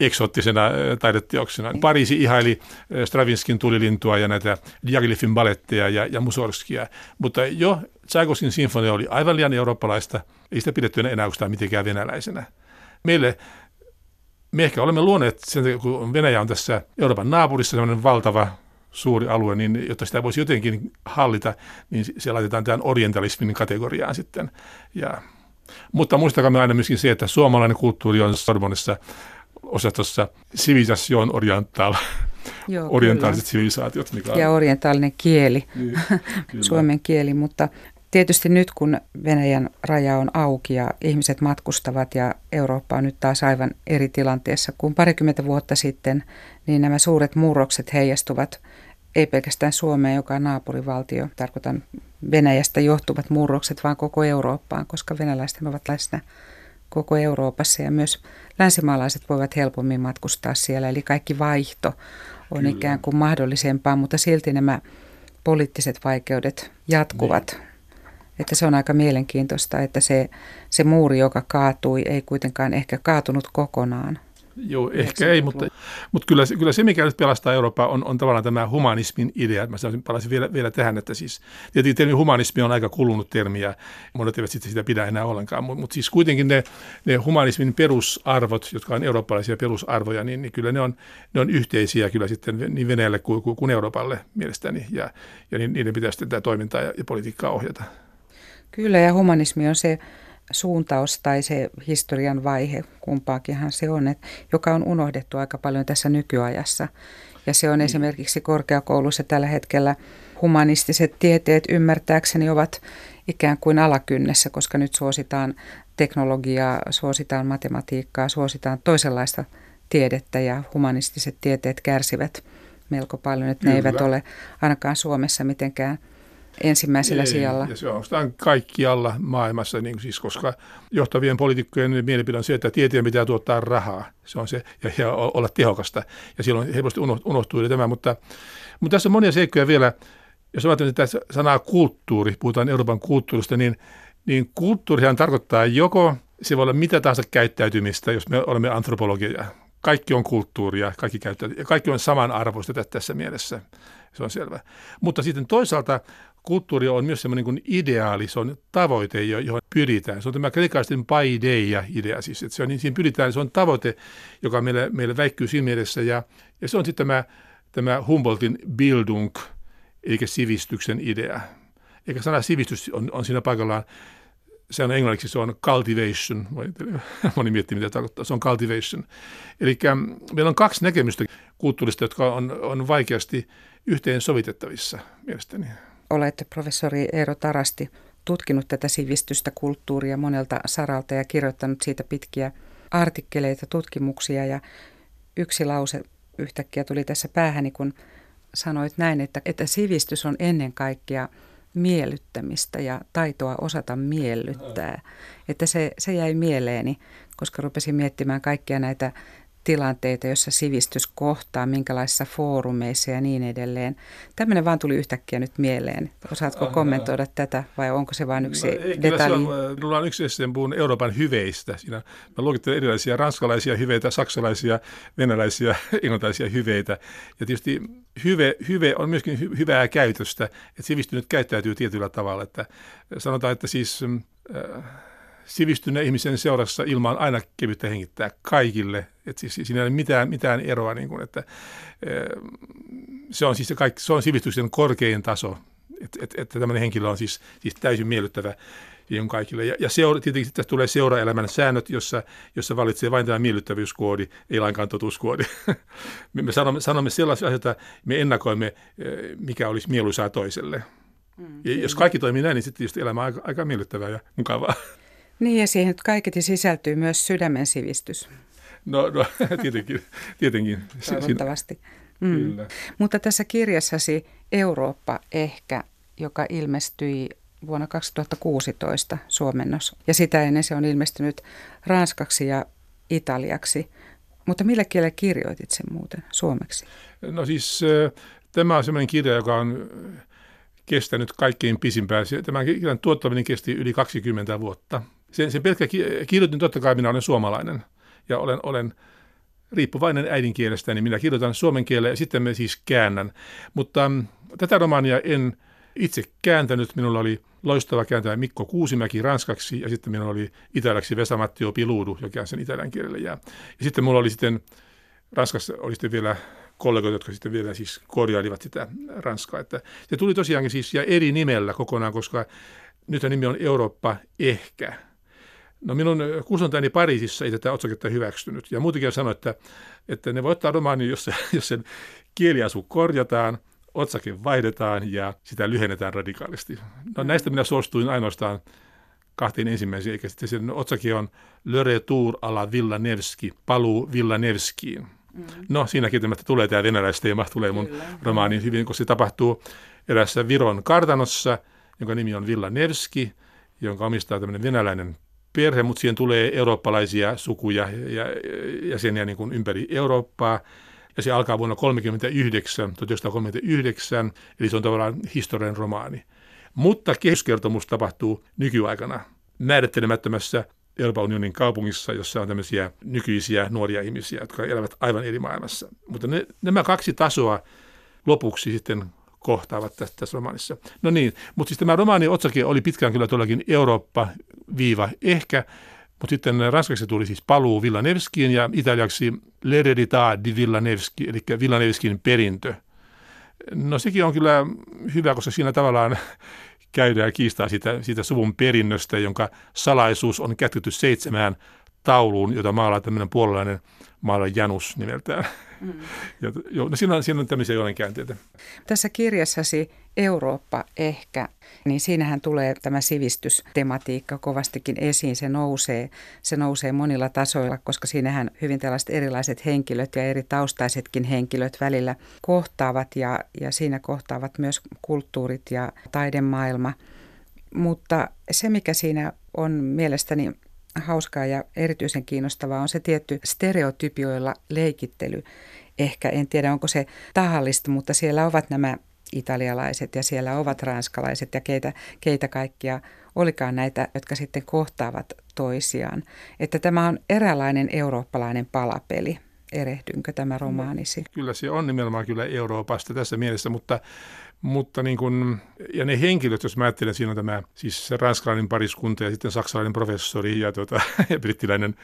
eksoottisena eh, taideteoksena. Pariisi ihaili eh, Stravinskin tulilintua ja näitä Diaghilifin baletteja ja, ja Musorskia, mutta jo Tchaikovskin sinfonia oli aivan liian eurooppalaista, ei sitä pidetty enää oikeastaan mitenkään venäläisenä. Meille me ehkä olemme luoneet, sen, kun Venäjä on tässä Euroopan naapurissa sellainen valtava suuri alue, niin jotta sitä voisi jotenkin hallita, niin se laitetaan tämän orientalismin kategoriaan sitten. Ja, mutta muistakaa aina myöskin se, että suomalainen kulttuuri on Sorbonissa osastossa civilisation oriental, Joo, orientaaliset kyllä. sivilisaatiot. Mikä on... Ja orientaalinen kieli, niin, suomen kieli, mutta Tietysti nyt kun Venäjän raja on auki ja ihmiset matkustavat ja Eurooppa on nyt taas aivan eri tilanteessa kuin parikymmentä vuotta sitten, niin nämä suuret murrokset heijastuvat ei pelkästään Suomeen, joka on naapurivaltio, tarkoitan Venäjästä johtuvat murrokset, vaan koko Eurooppaan, koska venäläiset ovat läsnä koko Euroopassa ja myös länsimaalaiset voivat helpommin matkustaa siellä. Eli kaikki vaihto on Kyllä. ikään kuin mahdollisempaa, mutta silti nämä poliittiset vaikeudet jatkuvat. Niin. Että se on aika mielenkiintoista, että se, se muuri, joka kaatui, ei kuitenkaan ehkä kaatunut kokonaan. Joo, ehkä ei, mutta, mutta kyllä, kyllä se, mikä nyt pelastaa Eurooppaa, on, on tavallaan tämä humanismin idea. Mä sanoisin, palasin vielä, vielä tähän, että siis tietenkin termi humanismi on aika kulunut termi ja monet eivät sitä pidä enää ollenkaan, mutta, mutta siis kuitenkin ne, ne humanismin perusarvot, jotka on eurooppalaisia perusarvoja, niin, niin kyllä ne on, ne on yhteisiä kyllä sitten niin Venäjälle kuin, kuin, Euroopalle mielestäni ja, ja niiden pitäisi tämä toimintaa ja, ja politiikkaa ohjata. Kyllä ja humanismi on se suuntaus tai se historian vaihe, kumpaakinhan se on, että, joka on unohdettu aika paljon tässä nykyajassa. Ja se on mm. esimerkiksi korkeakoulussa tällä hetkellä humanistiset tieteet ymmärtääkseni ovat ikään kuin alakynnessä, koska nyt suositaan teknologiaa, suositaan matematiikkaa, suositaan toisenlaista tiedettä ja humanistiset tieteet kärsivät melko paljon, että Kyllä. ne eivät ole ainakaan Suomessa mitenkään – ensimmäisellä Ei, sijalla. Ja se on kaikkialla maailmassa, niin siis, koska johtavien poliitikkojen mielipide on se, että tieteen pitää tuottaa rahaa. Se on se, ja, ja olla tehokasta. Ja silloin helposti unohtuu tämä, mutta, mutta tässä on monia seikkoja vielä. Jos ajatellaan tätä sanaa kulttuuri, puhutaan Euroopan kulttuurista, niin, niin kulttuurihan tarkoittaa joko, se voi olla mitä tahansa käyttäytymistä, jos me olemme antropologia. Kaikki on kulttuuria, kaikki, kaikki on samanarvoista tässä mielessä se on selvä. Mutta sitten toisaalta kulttuuri on myös semmoinen kuin ideaali, se on tavoite, johon pyritään. Se on tämä kreikkalaisten paideia-idea, siis että se on, niin siinä pyritään, se on tavoite, joka meille, meille väikkyy siinä mielessä, ja, ja se on sitten tämä, tämä Humboldtin Bildung, eli sivistyksen idea. Eikä sana sivistys on, on siinä paikallaan, se on englanniksi, se on cultivation. Moni miettii, mitä tarkoittaa. Se on cultivation. Eli meillä on kaksi näkemystä kulttuurista, jotka on, on vaikeasti yhteen sovitettavissa mielestäni. Olette professori Eero Tarasti tutkinut tätä sivistystä, kulttuuria monelta saralta ja kirjoittanut siitä pitkiä artikkeleita, tutkimuksia ja yksi lause yhtäkkiä tuli tässä päähäni, kun sanoit näin, että, että sivistys on ennen kaikkea miellyttämistä ja taitoa osata miellyttää. Että se, se jäi mieleeni, koska rupesin miettimään kaikkia näitä tilanteita, joissa sivistys kohtaa, minkälaisissa foorumeissa ja niin edelleen. Tämmöinen vaan tuli yhtäkkiä nyt mieleen. Osaatko Aha. kommentoida tätä vai onko se vain yksi no, detalji? Minulla on yksi esseen, puhun Euroopan hyveistä. Siinä mä luokittelen erilaisia ranskalaisia hyveitä, saksalaisia, venäläisiä, englantilaisia hyveitä. Ja tietysti hyve, hyve on myöskin hy, hyvää käytöstä, että sivistynyt käyttäytyy tietyllä tavalla. Että sanotaan, että siis... Äh, sivistyneen ihmisen seurassa ilman aina kevyttä hengittää kaikille. Että siis siinä ei ole mitään, mitään eroa, niin kuin, että se on siis se, kaikki, se on sivistyksen korkein taso. Että et, et tämmöinen henkilö on siis, siis täysin miellyttävä on kaikille. Ja, ja seura, tietenkin tässä tulee seuraelämän säännöt, jossa, jossa valitsee vain tämä miellyttävyyskoodi, ei lainkaan totuuskoodi. me, me sanomme, sanomme sellaisia asioita, me ennakoimme, eh, mikä olisi mieluisaa toiselle. Mm, ja jos kaikki toimii näin, niin sitten tietysti elämä on aika, aika miellyttävää ja mukavaa. Niin ja siihen kaiketi sisältyy myös sydämen sivistys. No, no tietenkin. tietenkin. Toivottavasti. Mm. Mutta tässä kirjassasi Eurooppa ehkä, joka ilmestyi vuonna 2016 suomennos. Ja sitä ennen se on ilmestynyt ranskaksi ja italiaksi. Mutta millä kielellä kirjoitit sen muuten suomeksi? No siis tämä on sellainen kirja, joka on kestänyt kaikkein pisimpään. Tämän kirjan tuottaminen kesti yli 20 vuotta. Sen, sen pelkkä kirjoitin, totta kai minä olen suomalainen ja olen, olen riippuvainen äidinkielestä, niin minä kirjoitan suomen kielellä ja sitten me siis käännän. Mutta mm, tätä romaania en itse kääntänyt. Minulla oli loistava kääntäjä Mikko Kuusimäki ranskaksi ja sitten minulla oli italiaksi Vesa-Mattio Piluudu, joka sen italian kielelle jää. Ja sitten minulla oli sitten, Ranskassa oli sitten vielä kollegoita, jotka sitten vielä siis korjailivat sitä ranskaa. Että se tuli tosiaankin siis ja eri nimellä kokonaan, koska nyt nimi on Eurooppa ehkä. No minun kustantajani Pariisissa ei tätä otsaketta hyväksynyt. Ja muutenkin sanoi, että, että ne voi ottaa romaani, jos, se, jos sen kieliasu korjataan, otsake vaihdetaan ja sitä lyhennetään radikaalisti. No näistä minä suostuin ainoastaan kahteen ensimmäiseen, eikä sitten sen otsake on Le retour à la Villa Nevski, paluu Villa Nevskiin. Mm. No siinäkin tämä tulee tämä venäläisteema, tulee mun Kyllä. romaaniin hyvin, kun se tapahtuu erässä Viron kartanossa, jonka nimi on Villa Nevski, jonka omistaa tämmöinen venäläinen perhe, mutta siihen tulee eurooppalaisia sukuja ja jäseniä niin kuin ympäri Eurooppaa. Ja se alkaa vuonna 1939, 1939, eli se on tavallaan historian romaani. Mutta kehyskertomus tapahtuu nykyaikana määrittelemättömässä Euroopan unionin kaupungissa, jossa on tämmöisiä nykyisiä nuoria ihmisiä, jotka elävät aivan eri maailmassa. Mutta ne, nämä kaksi tasoa lopuksi sitten kohtaavat tässä, tässä romaanissa. No niin, mutta siis tämä romaanin otsake oli pitkään kyllä tuollakin Eurooppa-viiva ehkä, mutta sitten ranskaksi tuli siis paluu Villanevskiin ja italiaksi L'eredità di Villanevski, eli Villanevskin perintö. No sekin on kyllä hyvä, koska siinä tavallaan käydään kiistaa siitä, siitä suvun perinnöstä, jonka salaisuus on kätketty seitsemään tauluun, jota maalaa tämmöinen puolalainen maalla Janus nimeltään. Mm. Ja, jo, no siinä, on, siinä on tämmöisiä joiden käänteitä. Tässä kirjassasi Eurooppa ehkä, niin siinähän tulee tämä sivistystematiikka kovastikin esiin. Se nousee, se nousee monilla tasoilla, koska siinähän hyvin tällaiset erilaiset henkilöt ja eri taustaisetkin henkilöt välillä kohtaavat ja, ja siinä kohtaavat myös kulttuurit ja taidemaailma. Mutta se, mikä siinä on mielestäni hauskaa ja erityisen kiinnostavaa on se tietty stereotypioilla leikittely. Ehkä en tiedä, onko se tahallista, mutta siellä ovat nämä italialaiset ja siellä ovat ranskalaiset ja keitä, keitä kaikkia olikaan näitä, jotka sitten kohtaavat toisiaan. Että tämä on eräänlainen eurooppalainen palapeli. Erehdynkö tämä romaanisi? Kyllä se on nimenomaan kyllä Euroopasta tässä mielessä, mutta mutta niin kun, ja ne henkilöt, jos mä ajattelen, siinä on tämä siis ranskalainen pariskunta ja sitten saksalainen professori ja, tuota, ja brittiläinen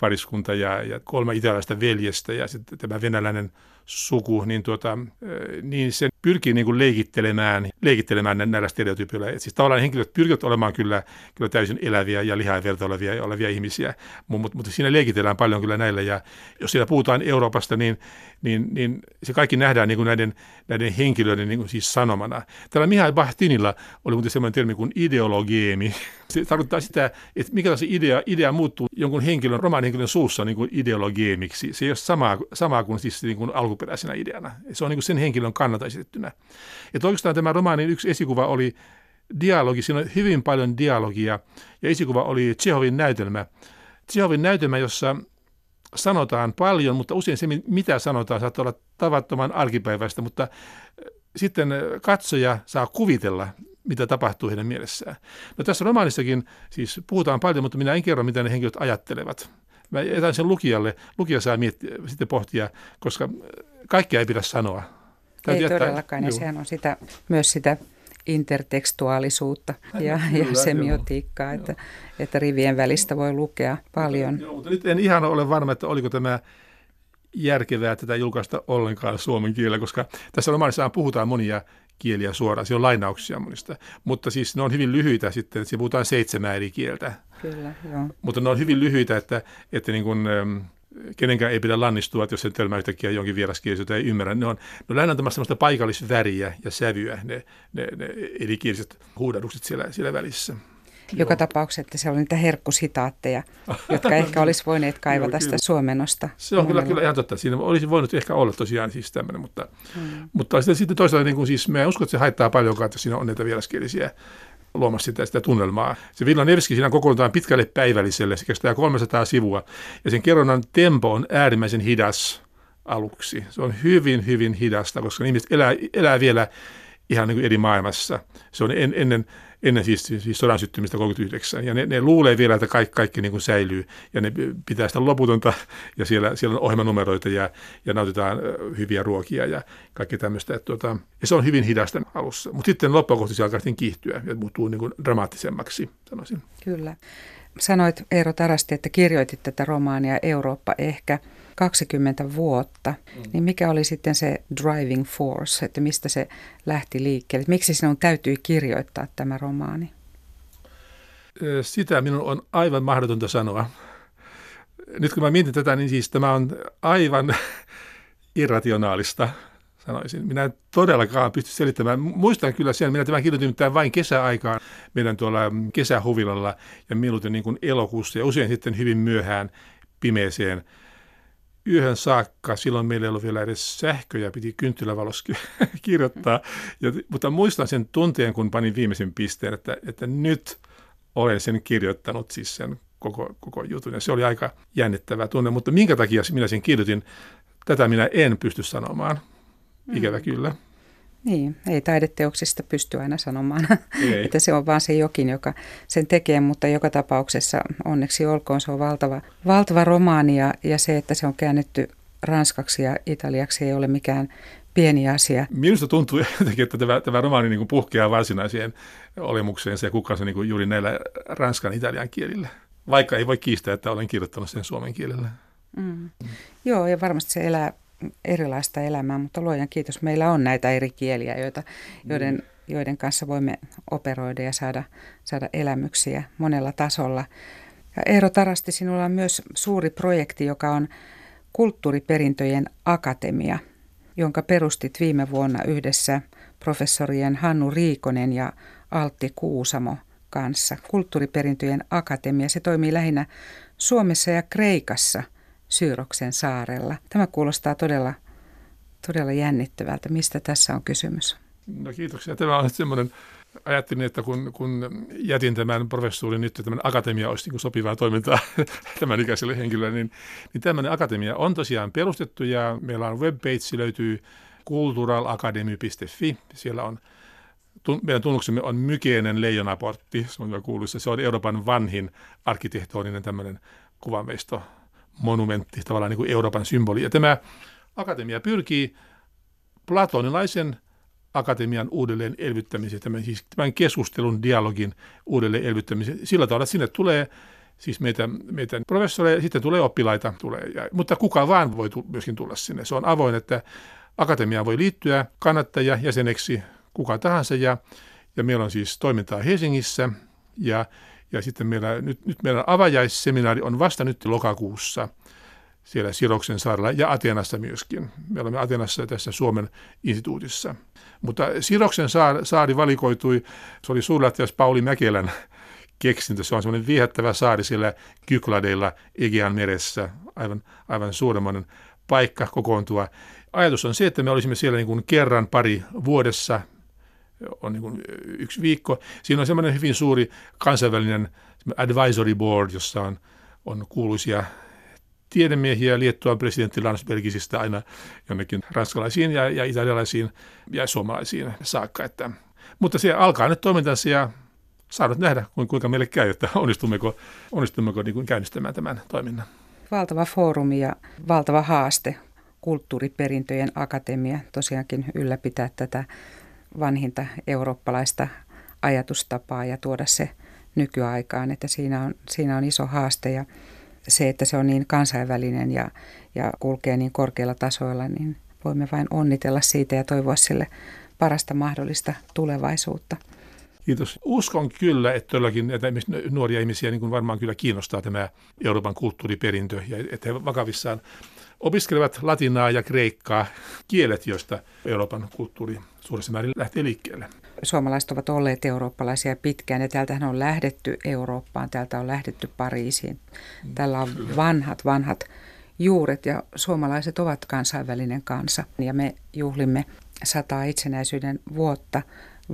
pariskunta ja, ja kolme italialaista veljestä ja sitten tämä venäläinen suku, niin, tuota, niin se pyrkii niin kuin leikittelemään, leikittelemään näillä stereotypioilla. Et siis tavallaan henkilöt pyrkivät olemaan kyllä, kyllä täysin eläviä ja lihaa olevia, olevia ihmisiä, mutta, mutta siinä leikitellään paljon kyllä näillä. Ja jos siellä puhutaan Euroopasta, niin, niin, niin se kaikki nähdään niin kuin näiden, näiden henkilöiden niin kuin siis sanomana. Tällä Mihail Bahtinilla oli muuten sellainen termi kuin ideologeemi. Se tarkoittaa sitä, että mikä se idea, idea muuttuu jonkun henkilön, romaanihenkilön suussa niin kuin ideologeemiksi. Se ei ole samaa kuin, siis niin kuin alkuperäisenä ideana. Se on niin kuin sen henkilön kannalta esitettynä. Että oikeastaan tämä romaanin yksi esikuva oli dialogi, siinä on hyvin paljon dialogia, ja esikuva oli Tsehovin näytelmä. Tsehovin näytelmä, jossa sanotaan paljon, mutta usein se, mitä sanotaan, saattaa olla tavattoman arkipäiväistä, mutta äh, sitten äh, katsoja saa kuvitella, mitä tapahtuu heidän mielessään. No tässä romaanissakin siis puhutaan paljon, mutta minä en kerro, mitä ne henkilöt ajattelevat. Mä jätän sen lukijalle. Lukija saa miettiä, sitten pohtia, koska kaikkea ei pidä sanoa. Täytyy ei jättää, todellakaan, ja sehän on sitä, myös sitä intertekstuaalisuutta ja, kyllä, ja semiotiikkaa, että, että rivien välistä voi lukea paljon. Joo, mutta nyt en ihan ole varma, että oliko tämä järkevää tätä julkaista ollenkaan suomen kielellä, koska tässä romaanissa puhutaan monia kieliä suoraan. Se on lainauksia monista. Mutta siis ne on hyvin lyhyitä sitten, että puhutaan seitsemän eri kieltä. Kyllä, joo. Mutta ne on hyvin lyhyitä, että, että niin kuin, kenenkään ei pidä lannistua, että jos sen törmää yhtäkkiä jonkin vieraskielisen, jota ei ymmärrä. Ne on, ne on tämmöistä paikallisväriä ja sävyä, ne, ne, ne erikieliset huudahdukset siellä, siellä välissä. Joka tapauksessa, että se oli niitä herkkusitaatteja, jotka ehkä olisi voineet kaivata sitä suomenosta. Se on kyllä, kyllä ihan totta. Siinä olisi voinut ehkä olla tosiaan siis tämmöinen, mutta, hmm. mutta sitten, sitten toisaalta niin kuin siis, mä en usko, että se haittaa paljon, että siinä on näitä vieraskielisiä luomassa sitä, sitä tunnelmaa. Se Villanevski siinä kokoontaan pitkälle päivälliselle, se kestää 300 sivua, ja sen kerronnan tempo on äärimmäisen hidas aluksi. Se on hyvin, hyvin hidasta, koska ihmiset elää, elää vielä ihan niin kuin eri maailmassa. Se on en, ennen ennen siis, siis sodan syttymistä 39. Ja ne, ne luulee vielä, että kaikki, kaikki niin kuin säilyy ja ne pitää sitä loputonta ja siellä, siellä on ohjelmanumeroita ja, ja nautitaan hyviä ruokia ja kaikki tämmöistä. Että, tuota, ja se on hyvin hidasta alussa, mutta sitten loppuun se alkaa sitten kiihtyä ja muuttuu niin kuin dramaattisemmaksi, sanoisin. Kyllä. Sanoit Eero Tarasti, että kirjoitit tätä romaania Eurooppa ehkä – 20 vuotta, mm. niin mikä oli sitten se driving force, että mistä se lähti liikkeelle? Miksi sinun täytyy kirjoittaa tämä romaani? Sitä minun on aivan mahdotonta sanoa. Nyt kun mä mietin tätä, niin siis tämä on aivan irrationaalista, sanoisin. Minä en todellakaan pysty selittämään. Muistan kyllä sen, minä tämän kirjoitin vain kesäaikaan meidän tuolla kesähuvilalla ja mieluiten niin kuin elokuussa ja usein sitten hyvin myöhään pimeeseen yöhön saakka. Silloin meillä ei ollut vielä edes sähköjä, piti kynttilävalossa kirjoittaa. Ja, mutta muistan sen tunteen, kun panin viimeisen pisteen, että, että nyt olen sen kirjoittanut, siis sen koko, koko jutun. Ja se oli aika jännittävä tunne, mutta minkä takia minä sen kirjoitin, tätä minä en pysty sanomaan. Ikävä mm. kyllä. Niin, ei taideteoksista pysty aina sanomaan, ei. että se on vaan se jokin, joka sen tekee, mutta joka tapauksessa onneksi olkoon se on valtava, valtava romaani ja, ja se, että se on käännetty ranskaksi ja italiaksi ei ole mikään pieni asia. Minusta tuntuu jotenkin, että tämä, tämä romaani niin puhkeaa varsinaiseen olemukseensa ja kukkansa niin juuri näillä ranskan italian kielillä. Vaikka ei voi kiistää, että olen kirjoittanut sen suomen kielellä. Mm. Joo, ja varmasti se elää erilaista elämää, mutta luojan kiitos, meillä on näitä eri kieliä, joita, joiden, joiden kanssa voimme operoida ja saada, saada elämyksiä monella tasolla. Ja Eero Tarasti, sinulla on myös suuri projekti, joka on Kulttuuriperintöjen akatemia, jonka perustit viime vuonna yhdessä professorien Hannu Riikonen ja Altti Kuusamo kanssa. Kulttuuriperintöjen akatemia, se toimii lähinnä Suomessa ja Kreikassa – Syyroksen saarella. Tämä kuulostaa todella, todella jännittävältä. Mistä tässä on kysymys? No kiitoksia. Tämä on semmoinen, ajattelin, että kun, kun jätin tämän professuurin nyt, tämän akatemia olisi niin sopivaa toimintaa tämän ikäiselle henkilölle, niin, niin tämmöinen akatemia on tosiaan perustettu ja meillä on webpage, löytyy culturalacademy.fi. Siellä on meidän tunnuksemme on mykeinen leijonaportti, se on kuuluisa. Se on Euroopan vanhin arkkitehtoninen tämmöinen kuvanveisto monumentti, tavallaan niin kuin Euroopan symboli. Ja tämä akatemia pyrkii platonilaisen akatemian uudelleen elvyttämiseen, tämän, siis tämän keskustelun, dialogin uudelleen elvyttämiseen. Sillä tavalla, sinne tulee siis meitä, meitä professoreja, sitten tulee oppilaita, tulee, ja, mutta kuka vaan voi tu, myöskin tulla sinne. Se on avoin, että akatemia voi liittyä kannattajia jäseneksi kuka tahansa, ja, ja meillä on siis toimintaa Helsingissä, ja ja sitten meillä, nyt, nyt meidän avajaisseminaari on vasta nyt lokakuussa siellä Siroksen saarella ja Atenassa myöskin. Me olemme Atenassa tässä Suomen instituutissa. Mutta Siroksen saari, saari valikoitui, se oli suurlähtiäs Pauli Mäkelän keksintö. Se on semmoinen viehättävä saari siellä Kykladeilla Egean meressä, aivan, aivan suuremmoinen paikka kokoontua. Ajatus on se, että me olisimme siellä niin kuin kerran pari vuodessa on niin kuin yksi viikko. Siinä on semmoinen hyvin suuri kansainvälinen advisory board, jossa on, on kuuluisia tiedemiehiä Liettuan presidentti Landsbergisistä aina jonnekin ranskalaisiin ja, ja italialaisiin ja suomalaisiin saakka. Että, mutta se alkaa nyt toimintansa ja saanut nähdä, kuinka meille käy, että onnistummeko, onnistummeko niin kuin käynnistämään tämän toiminnan. Valtava foorumi ja valtava haaste kulttuuriperintöjen akatemia tosiaankin ylläpitää tätä vanhinta eurooppalaista ajatustapaa ja tuoda se nykyaikaan, että siinä on, siinä on iso haaste ja se, että se on niin kansainvälinen ja, ja kulkee niin korkeilla tasoilla, niin voimme vain onnitella siitä ja toivoa sille parasta mahdollista tulevaisuutta. Kiitos. Uskon kyllä, että todellakin että nuoria ihmisiä niin kuin varmaan kyllä kiinnostaa tämä Euroopan kulttuuriperintö ja että he vakavissaan opiskelevat latinaa ja kreikkaa, kielet, joista Euroopan kulttuuri suuressa määrin lähtee liikkeelle. Suomalaiset ovat olleet eurooppalaisia pitkään ja täältähän on lähdetty Eurooppaan, täältä on lähdetty Pariisiin. Tällä on vanhat, vanhat juuret ja suomalaiset ovat kansainvälinen kansa ja me juhlimme sataa itsenäisyyden vuotta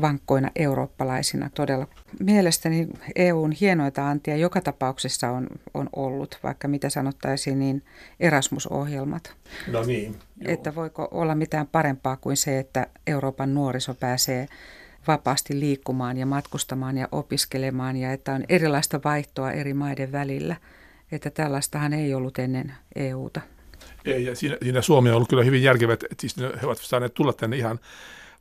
vankkoina eurooppalaisina todella. Mielestäni EUn hienoita antia joka tapauksessa on, on ollut, vaikka mitä sanottaisiin, niin Erasmus-ohjelmat. No niin. Joo. Että voiko olla mitään parempaa kuin se, että Euroopan nuoriso pääsee vapaasti liikkumaan ja matkustamaan ja opiskelemaan ja että on erilaista vaihtoa eri maiden välillä. Että tällaistahan ei ollut ennen EUta. Ei, ja siinä, siinä Suomi on ollut kyllä hyvin järkevät, että siis he ovat saaneet tulla tänne ihan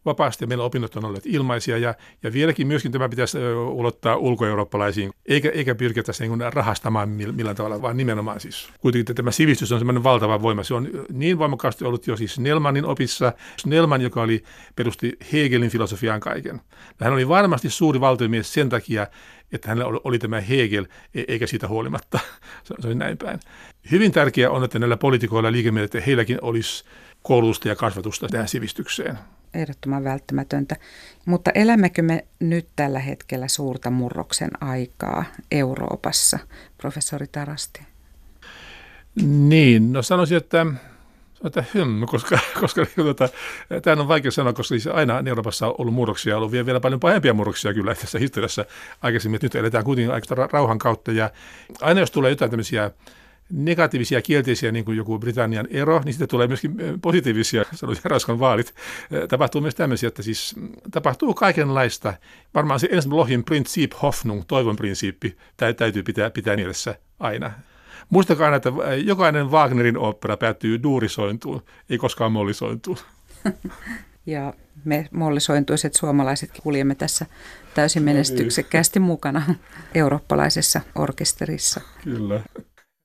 vapaasti ja meillä opinnot on olleet ilmaisia ja, ja vieläkin myöskin tämä pitäisi ulottaa ulkoeurooppalaisiin, eikä, eikä pyrkiä tässä niin rahastamaan millään tavalla, vaan nimenomaan siis. Kuitenkin tämä sivistys on semmoinen valtava voima. Se on niin voimakkaasti ollut jo siis Nelmanin opissa. Nelman, joka oli, perusti Hegelin filosofiaan kaiken. Hän oli varmasti suuri valtiomies sen takia, että hänellä oli tämä Hegel, e-, eikä siitä huolimatta. Se oli näin päin. Hyvin tärkeää on, että näillä poliitikoilla ja että heilläkin olisi koulutusta ja kasvatusta tähän sivistykseen ehdottoman välttämätöntä. Mutta elämmekö me nyt tällä hetkellä suurta murroksen aikaa Euroopassa, professori Tarasti? Niin, no sanoisin, että että hmm, koska, koska tuota, tämä on vaikea sanoa, koska siis aina Euroopassa on ollut murroksia, ollut vielä, vielä paljon pahempia murroksia kyllä tässä historiassa aikaisemmin, nyt eletään kuitenkin aika rauhan kautta ja aina jos tulee jotain tämmöisiä negatiivisia kielteisiä, niin kuin joku Britannian ero, niin sitten tulee myöskin positiivisia, sanoisin Ranskan vaalit. Tapahtuu myös tämmöisiä, että siis mm, tapahtuu kaikenlaista. Varmaan se ensin Lohin Prinzip Hoffnung, toivon prinsiippi, täytyy pitää, pitää mielessä aina. Muistakaa aina, että jokainen Wagnerin opera päättyy duurisointuun, ei koskaan mollisointuun. Ja me mollisointuiset suomalaiset kuljemme tässä täysin menestyksekkäästi mukana eurooppalaisessa orkesterissa. Kyllä.